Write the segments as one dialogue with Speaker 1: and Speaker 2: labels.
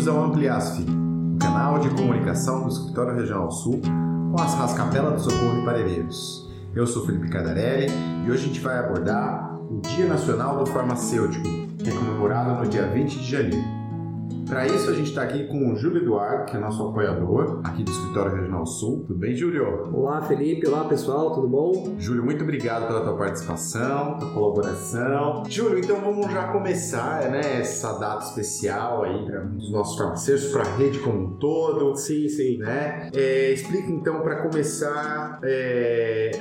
Speaker 1: Bem-vindos ao Ampliasf, o canal de comunicação do Escritório Regional Sul com as Rascapela do Socorro e Parelheiros. Eu sou Felipe Cadarelli e hoje a gente vai abordar o Dia Nacional do Farmacêutico, que é comemorado no dia 20 de janeiro. Para isso, a gente está aqui com o Júlio Eduardo, que é nosso apoiador aqui do Escritório Regional Sul. Tudo bem, Júlio?
Speaker 2: Olá, Felipe. Olá, pessoal. Tudo bom?
Speaker 1: Júlio, muito obrigado pela tua participação, tua colaboração. Júlio, então vamos já começar, né, essa data especial aí para os nossos farmacêuticos, para a rede como um todo.
Speaker 2: Sim, sim.
Speaker 1: Né? É, explica então, para começar, é,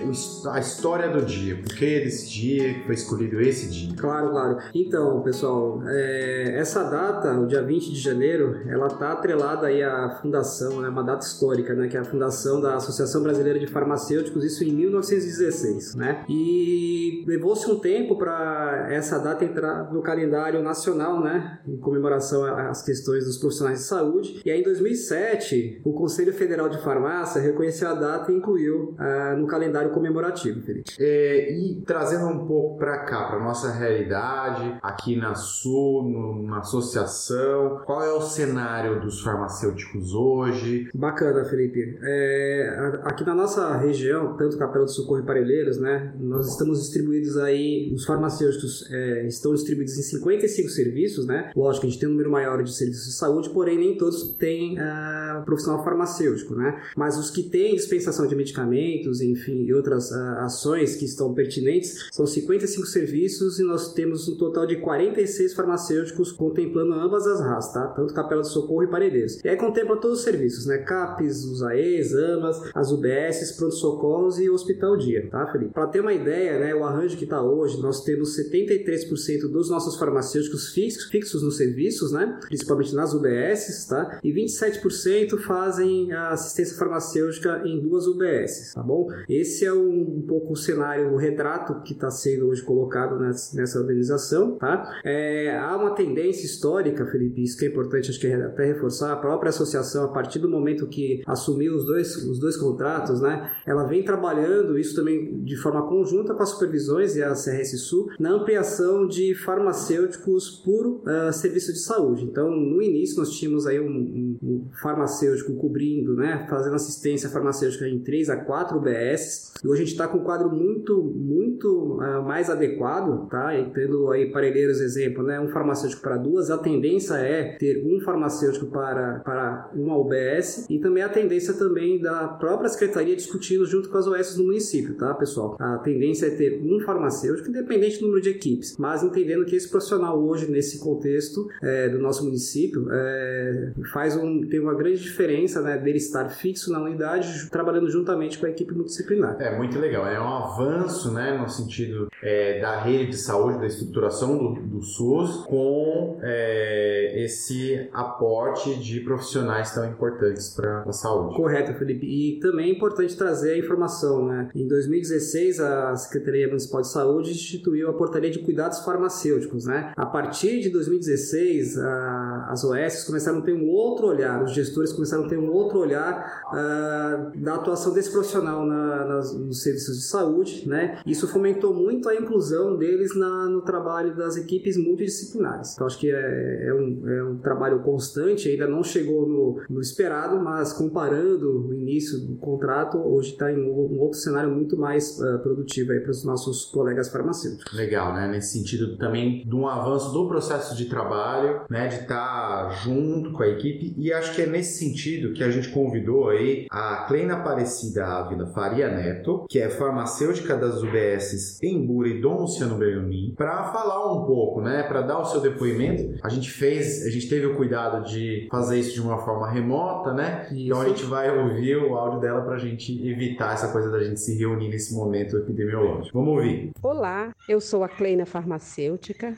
Speaker 1: a história do dia. Por que desse dia que foi escolhido esse dia?
Speaker 2: Claro, claro. Então, pessoal, é, essa data, o dia 20 de de Janeiro, ela está atrelada aí à fundação, é né, uma data histórica, né, que é a fundação da Associação Brasileira de Farmacêuticos, isso em 1916, né? E levou-se um tempo para essa data entrar no calendário nacional, né, em comemoração às questões dos profissionais de saúde. E aí em 2007, o Conselho Federal de Farmácia reconheceu a data e incluiu uh, no calendário comemorativo, Felipe.
Speaker 1: É, e trazendo um pouco para cá, para nossa realidade, aqui na Sul, no, na associação, qual é o cenário dos farmacêuticos hoje?
Speaker 2: Bacana, Felipe. É, aqui na nossa região, tanto Capela do Socorro e Parelheiros, né, nós estamos distribuídos aí, os farmacêuticos é, estão distribuídos em 55 serviços, né? Lógico, a gente tem um número maior de serviços de saúde, porém nem todos têm uh, profissional farmacêutico, né? Mas os que têm dispensação de medicamentos, enfim, e outras uh, ações que estão pertinentes, são 55 serviços e nós temos um total de 46 farmacêuticos contemplando ambas as raças, tá? Tanto Capela do Socorro e Paredeiros. E aí contempla todos os serviços, né? CAPES, USAEs, AMAS, as UBSs, pronto-socorros e Hospital Dia, tá, Felipe? Para ter uma ideia, né, o arranjo que está hoje, nós temos 73% dos nossos farmacêuticos fixos, fixos nos serviços, né? Principalmente nas UBSs, tá? E 27% fazem a assistência farmacêutica em duas UBSs, tá bom? Esse é um, um pouco o cenário, o retrato que está sendo hoje colocado nessa, nessa organização, tá? É, há uma tendência histórica, Felipe, isso que é importante acho que até reforçar, a própria associação, a partir do momento que assumiu os dois, os dois contratos, né, ela vem trabalhando isso também de forma conjunta com as supervisões e a CRS Sul na ampliação de farmacêuticos por uh, serviço de saúde. Então, no início nós tínhamos aí um, um, um farmacêutico cobrindo, né, fazendo assistência farmacêutica em 3 a 4 UBS. E hoje a gente está com um quadro muito, muito uh, mais adequado, tá? E tendo aí parelheiros exemplo, né, um farmacêutico para duas, a tendência é ter um farmacêutico para, para uma UBS e também a tendência também da própria secretaria discutindo junto com as OS do município, tá, pessoal? A tendência é ter um farmacêutico, independente do número de equipes, mas entendendo que esse profissional hoje, nesse contexto é, do nosso município, é, faz um, tem uma grande diferença né, dele estar fixo na unidade, trabalhando juntamente com a equipe multidisciplinar.
Speaker 1: É muito legal, é um avanço né, no sentido é, da rede de saúde, da estruturação do, do SUS, com é, esse esse aporte de profissionais tão importantes para a saúde.
Speaker 2: Correto, Felipe. E também é importante trazer a informação, né? Em 2016, a Secretaria Municipal de Saúde instituiu a Portaria de Cuidados Farmacêuticos, né? A partir de 2016, a, as OS começaram a ter um outro olhar, os gestores começaram a ter um outro olhar uh, da atuação desse profissional na, nas, nos serviços de saúde, né? Isso fomentou muito a inclusão deles na, no trabalho das equipes multidisciplinares. Então, acho que é, é um, é um trabalho constante, ainda não chegou no, no esperado, mas comparando o início do contrato, hoje está em um, outro cenário muito mais uh, produtivo para os nossos colegas farmacêuticos.
Speaker 1: Legal, né? Nesse sentido também de um avanço do processo de trabalho, né? De estar tá junto com a equipe e acho que é nesse sentido que a gente convidou aí a Kleina Aparecida Ávila Faria Neto, que é farmacêutica das UBSs em e Dom Luciano Benjamin, para falar um pouco, né? Para dar o seu depoimento. A gente fez, a gente teve o cuidado de fazer isso de uma forma remota, né? Isso. Então a gente vai ouvir o áudio dela para a gente evitar essa coisa da gente se reunir nesse momento epidemiológico. Vamos ouvir.
Speaker 3: Olá, eu sou a Kleina Farmacêutica.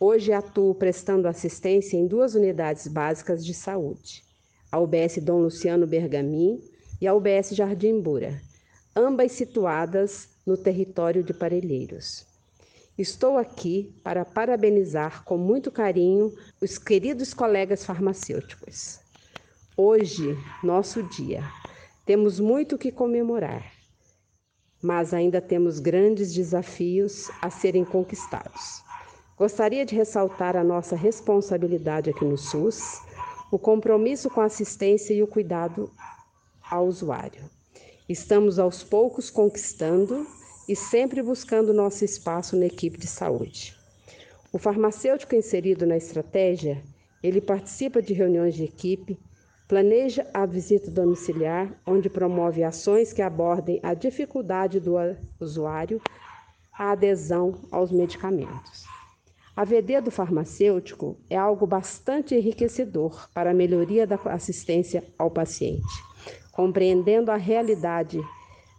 Speaker 3: Hoje atuo prestando assistência em duas unidades básicas de saúde, a UBS Dom Luciano Bergamin e a UBS Jardim Bura, ambas situadas no território de Parelheiros. Estou aqui para parabenizar com muito carinho os queridos colegas farmacêuticos. Hoje, nosso dia, temos muito que comemorar, mas ainda temos grandes desafios a serem conquistados. Gostaria de ressaltar a nossa responsabilidade aqui no SUS, o compromisso com a assistência e o cuidado ao usuário. Estamos aos poucos conquistando e sempre buscando nosso espaço na equipe de saúde. O farmacêutico inserido na estratégia, ele participa de reuniões de equipe, planeja a visita domiciliar, onde promove ações que abordem a dificuldade do usuário, a adesão aos medicamentos. A VD do farmacêutico é algo bastante enriquecedor para a melhoria da assistência ao paciente, compreendendo a realidade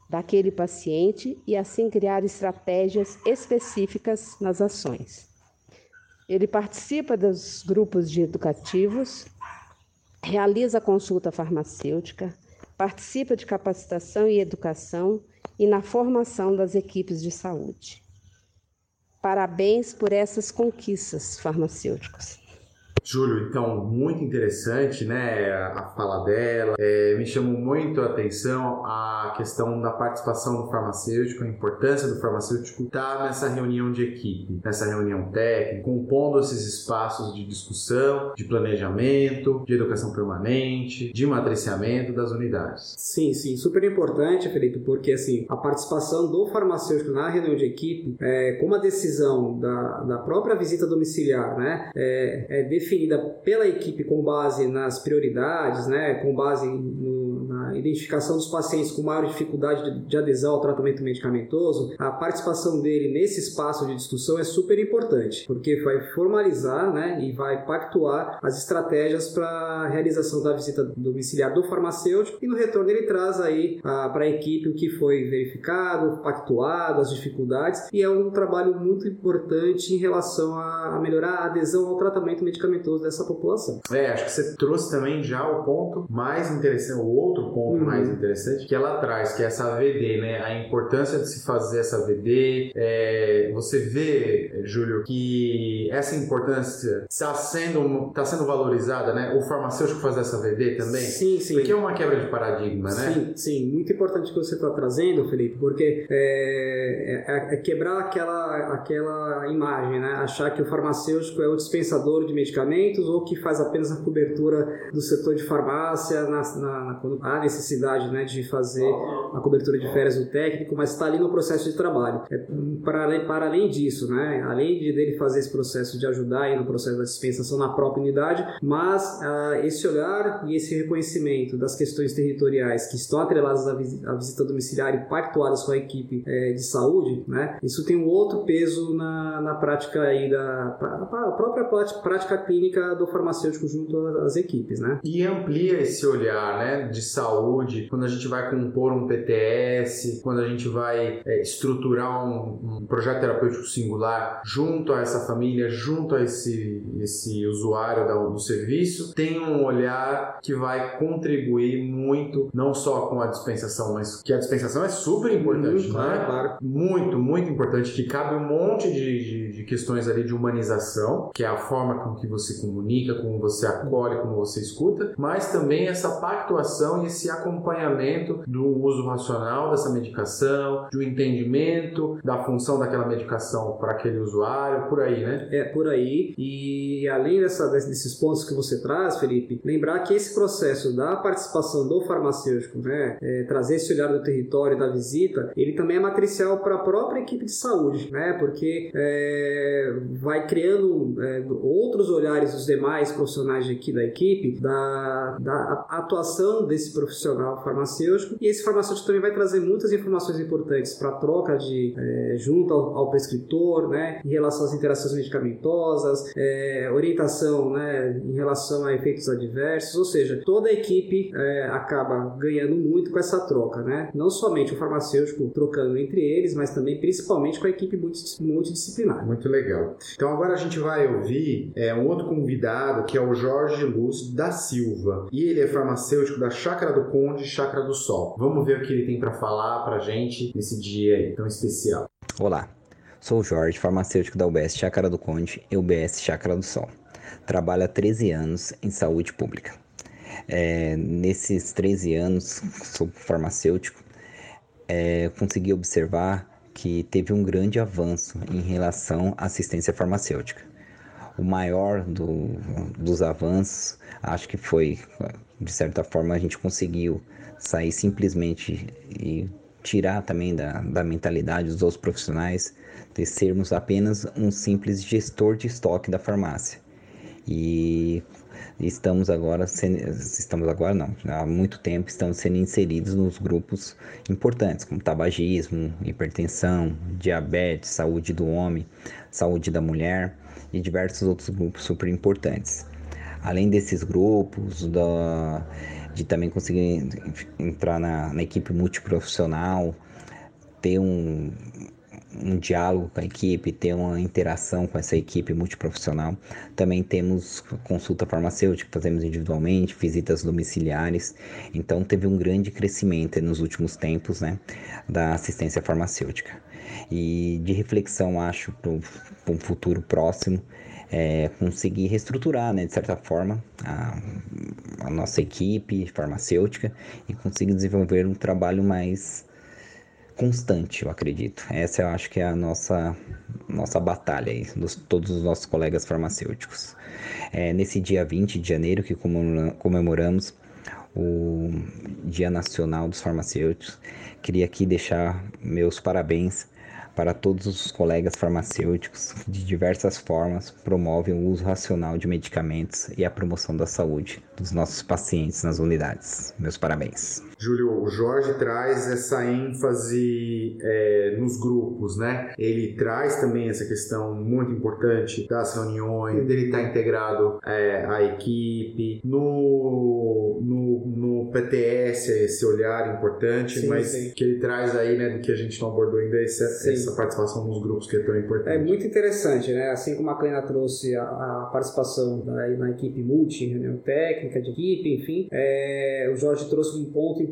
Speaker 3: daquele paciente e assim criar estratégias específicas nas ações. Ele participa dos grupos de educativos, realiza consulta farmacêutica, participa de capacitação e educação e na formação das equipes de saúde. Parabéns por essas conquistas farmacêuticas.
Speaker 1: Júlio, então, muito interessante, né, a fala dela. É, me chamou muito a atenção a questão da participação do farmacêutico, a importância do farmacêutico estar nessa reunião de equipe, nessa reunião técnica, compondo esses espaços de discussão, de planejamento, de educação permanente, de matriciamento das unidades.
Speaker 2: Sim, sim, super importante, Felipe, porque assim, a participação do farmacêutico na reunião de equipe, é, como a decisão da, da própria visita domiciliar, né, é, é definida pela equipe com base nas prioridades, né, com base no, na identificação dos pacientes com maior dificuldade de, de, adesão ao tratamento medicamentoso, a participação dele nesse espaço de discussão é super importante, porque vai formalizar né, e vai pactuar as estratégias para a realização da visita domiciliar do farmacêutico e no retorno ele traz aí para a equipe o que foi verificado, pactuado, as dificuldades e é um trabalho muito importante em relação a, a melhorar a adesão ao tratamento medicamentoso dessa população.
Speaker 1: É, acho que você trouxe também já o ponto mais interessante, o outro ponto uhum. mais interessante que ela traz, que é essa VD, né? A importância de se fazer essa VD. É, você vê, Júlio, que essa importância está sendo, tá sendo valorizada, né? O farmacêutico fazer essa VD também?
Speaker 2: Sim, sim.
Speaker 1: Porque é uma quebra de paradigma, né?
Speaker 2: Sim, sim. Muito importante que você está trazendo, Felipe, porque é, é, é, quebrar aquela, aquela imagem, né? Achar que o farmacêutico é o dispensador de medicamentos medicamentos ou que faz apenas a cobertura do setor de farmácia na, na, na, há necessidade né, de fazer a cobertura de férias do técnico, mas está ali no processo de trabalho. É, para, para além disso, né, além de dele fazer esse processo de ajudar aí no processo da dispensação na própria unidade, mas ah, esse olhar e esse reconhecimento das questões territoriais que estão atreladas à à visita domiciliar e pactuadas com a equipe é, de saúde, né, isso tem um outro peso na, na prática aí da a própria prática clínica do farmacêutico junto às equipes, né?
Speaker 1: E amplia esse olhar, né, de saúde, quando a gente vai compor um PTS, quando a gente vai é, estruturar um, um, projeto terapêutico singular junto a essa família, junto a esse, esse usuário da, do serviço, tem um olhar que vai contribuir muito, não só com a dispensação, mas que a dispensação é super importante,
Speaker 2: claro,
Speaker 1: né?
Speaker 2: Claro.
Speaker 1: Muito, muito importante, que cabe um monte de, de, de questões ali de humanização, que é a forma com que você você comunica, como você acolhe, como você escuta, mas também essa pactuação e esse acompanhamento do uso racional dessa medicação, do entendimento da função daquela medicação para aquele usuário, por aí, né?
Speaker 2: É, por aí. E além dessa, desses pontos que você traz, Felipe, lembrar que esse processo da participação do farmacêutico, né, é, trazer esse olhar do território, da visita, ele também é matricial para a própria equipe de saúde, né? Porque é, vai criando é, outros olhares dos demais profissionais aqui da equipe, da, da atuação desse profissional farmacêutico. E esse farmacêutico também vai trazer muitas informações importantes para a troca de é, junto ao, ao, prescritor, né, em relação às interações medicamentosas, é, orientação, né, em relação a efeitos adversos. Ou seja, toda a equipe é, acaba ganhando muito com essa troca, né? Não somente o farmacêutico trocando entre eles, mas também principalmente com a equipe multidisciplinar.
Speaker 1: Muito legal. Então agora a gente vai ouvir é, um outro convidado, que é o Jorge Luz da Silva. E ele é farmacêutico da Chácara do Conde Chácara do Sol. Vamos ver o que ele tem para falar pra gente nesse dia tão especial.
Speaker 4: Olá, sou o Jorge, farmacêutico da UBS Chácara do Conde e UBS Chácara do Sol. Trabalho há 13 anos em saúde pública. É, nesses 13 anos, sou farmacêutico, é, consegui observar que teve um grande avanço em relação à assistência farmacêutica. O maior do, dos avanços. Acho que foi, de certa forma, a gente conseguiu sair simplesmente e tirar também da, da mentalidade dos outros profissionais de sermos apenas um simples gestor de estoque da farmácia. E estamos agora estamos agora não, há muito tempo estamos sendo inseridos nos grupos importantes como tabagismo, hipertensão, diabetes, saúde do homem, saúde da mulher e diversos outros grupos super importantes. Além desses grupos, da, de também conseguir entrar na, na equipe multiprofissional, ter um, um diálogo com a equipe, ter uma interação com essa equipe multiprofissional. Também temos consulta farmacêutica, fazemos individualmente, visitas domiciliares. Então teve um grande crescimento nos últimos tempos né, da assistência farmacêutica. E de reflexão, acho, para um futuro próximo, é, conseguir reestruturar, né, de certa forma, a, a nossa equipe farmacêutica e conseguir desenvolver um trabalho mais constante, eu acredito. Essa eu acho que é a nossa, nossa batalha aí, dos todos os nossos colegas farmacêuticos. É, nesse dia 20 de janeiro que comemoramos o Dia Nacional dos Farmacêuticos, queria aqui deixar meus parabéns para todos os colegas farmacêuticos que de diversas formas promovem o uso racional de medicamentos e a promoção da saúde dos nossos pacientes nas unidades. Meus parabéns.
Speaker 1: Júlio, o Jorge traz essa ênfase é, nos grupos, né? Ele traz também essa questão muito importante das reuniões, dele estar integrado é, à equipe, no, no, no PTS, esse olhar importante, sim, mas sim. que ele traz aí, né, do que a gente não abordou ainda, essa, essa participação nos grupos que é tão importante.
Speaker 2: É muito interessante, né? Assim como a Kleina trouxe a, a participação da, na equipe multi, reunião técnica de equipe, enfim, é, o Jorge trouxe um ponto importante,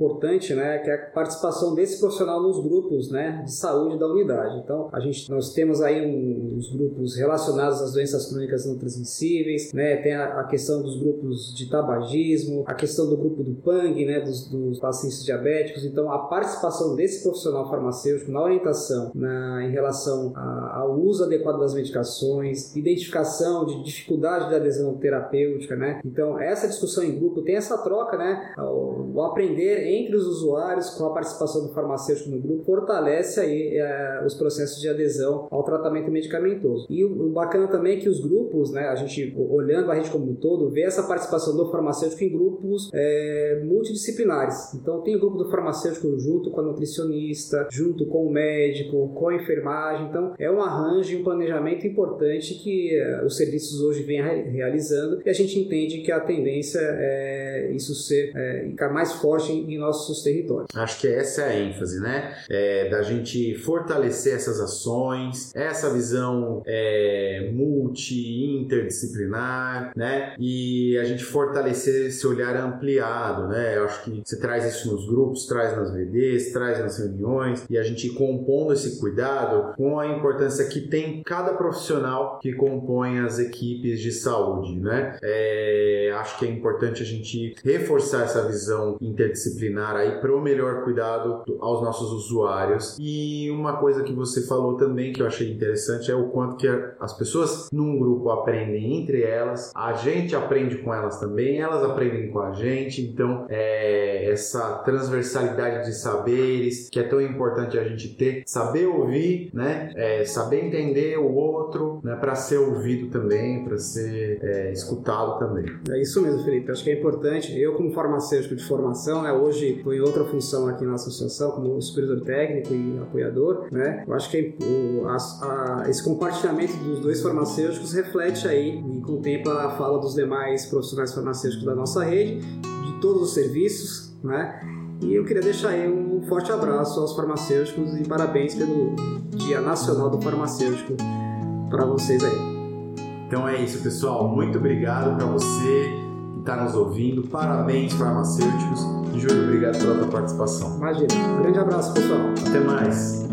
Speaker 2: né, que é a participação desse profissional nos grupos, né, de saúde da unidade. Então, a gente nós temos aí um, uns grupos relacionados às doenças crônicas não transmissíveis, né, tem a, a, questão dos grupos de tabagismo, a questão do grupo do PANG, né, dos, dos pacientes diabéticos. Então, a participação desse profissional farmacêutico na orientação, na, em relação a, ao uso adequado das medicações, identificação de dificuldade de adesão terapêutica, né. Então, essa discussão em grupo tem essa troca, né, o, o aprender entre os usuários com a participação do farmacêutico no grupo fortalece aí é, os processos de adesão ao tratamento medicamentoso. E o, o, bacana também é que os grupos, né, a gente olhando a rede como um todo, vê essa participação do farmacêutico em grupos é, multidisciplinares. Então tem o grupo do farmacêutico junto com a nutricionista, junto com o médico, com a enfermagem. Então é um arranjo e um planejamento importante que é, os serviços hoje vêm realizando e a gente entende que a tendência é isso ser é, ficar mais forte em, em nossos territórios.
Speaker 1: Acho que essa é a ênfase, né? É, da gente fortalecer essas ações, essa visão é, multi, interdisciplinar, né? E a gente fortalecer esse olhar ampliado, né? Eu acho que você traz isso nos grupos, traz nas VDs, traz nas reuniões e a gente compondo esse cuidado com a importância que tem cada profissional que compõe as equipes de saúde, né? É, acho que é importante a gente reforçar essa visão interdisciplinar aí para o melhor cuidado aos nossos usuários. E uma coisa que você falou também que eu achei interessante é o quanto que as pessoas num grupo aprendem entre elas, a gente aprende com elas também, elas aprendem com a gente. Então, é, essa transversalidade de saberes que é tão importante a gente ter, saber ouvir, né? É, saber entender o outro, né? Para ser ouvido também, para ser é, escutado também.
Speaker 2: É isso mesmo, Felipe. Acho que é importante. Eu, como farmacêutico de formação, né? Hoje estou em outra função aqui na associação, como supervisor técnico e apoiador, né? Eu acho que o, a, a, esse compartilhamento dos dois farmacêuticos reflete aí e contempla a fala dos demais profissionais farmacêuticos da nossa rede, de todos os serviços, né? E eu queria deixar aí um forte abraço aos farmacêuticos e parabéns pelo Dia Nacional do Farmacêutico para vocês aí.
Speaker 1: Então é isso, pessoal. Muito obrigado para você está nos ouvindo. Parabéns, farmacêuticos. Júlio, obrigado pela tua participação.
Speaker 2: Imagina. Um grande abraço, pessoal.
Speaker 1: Até mais.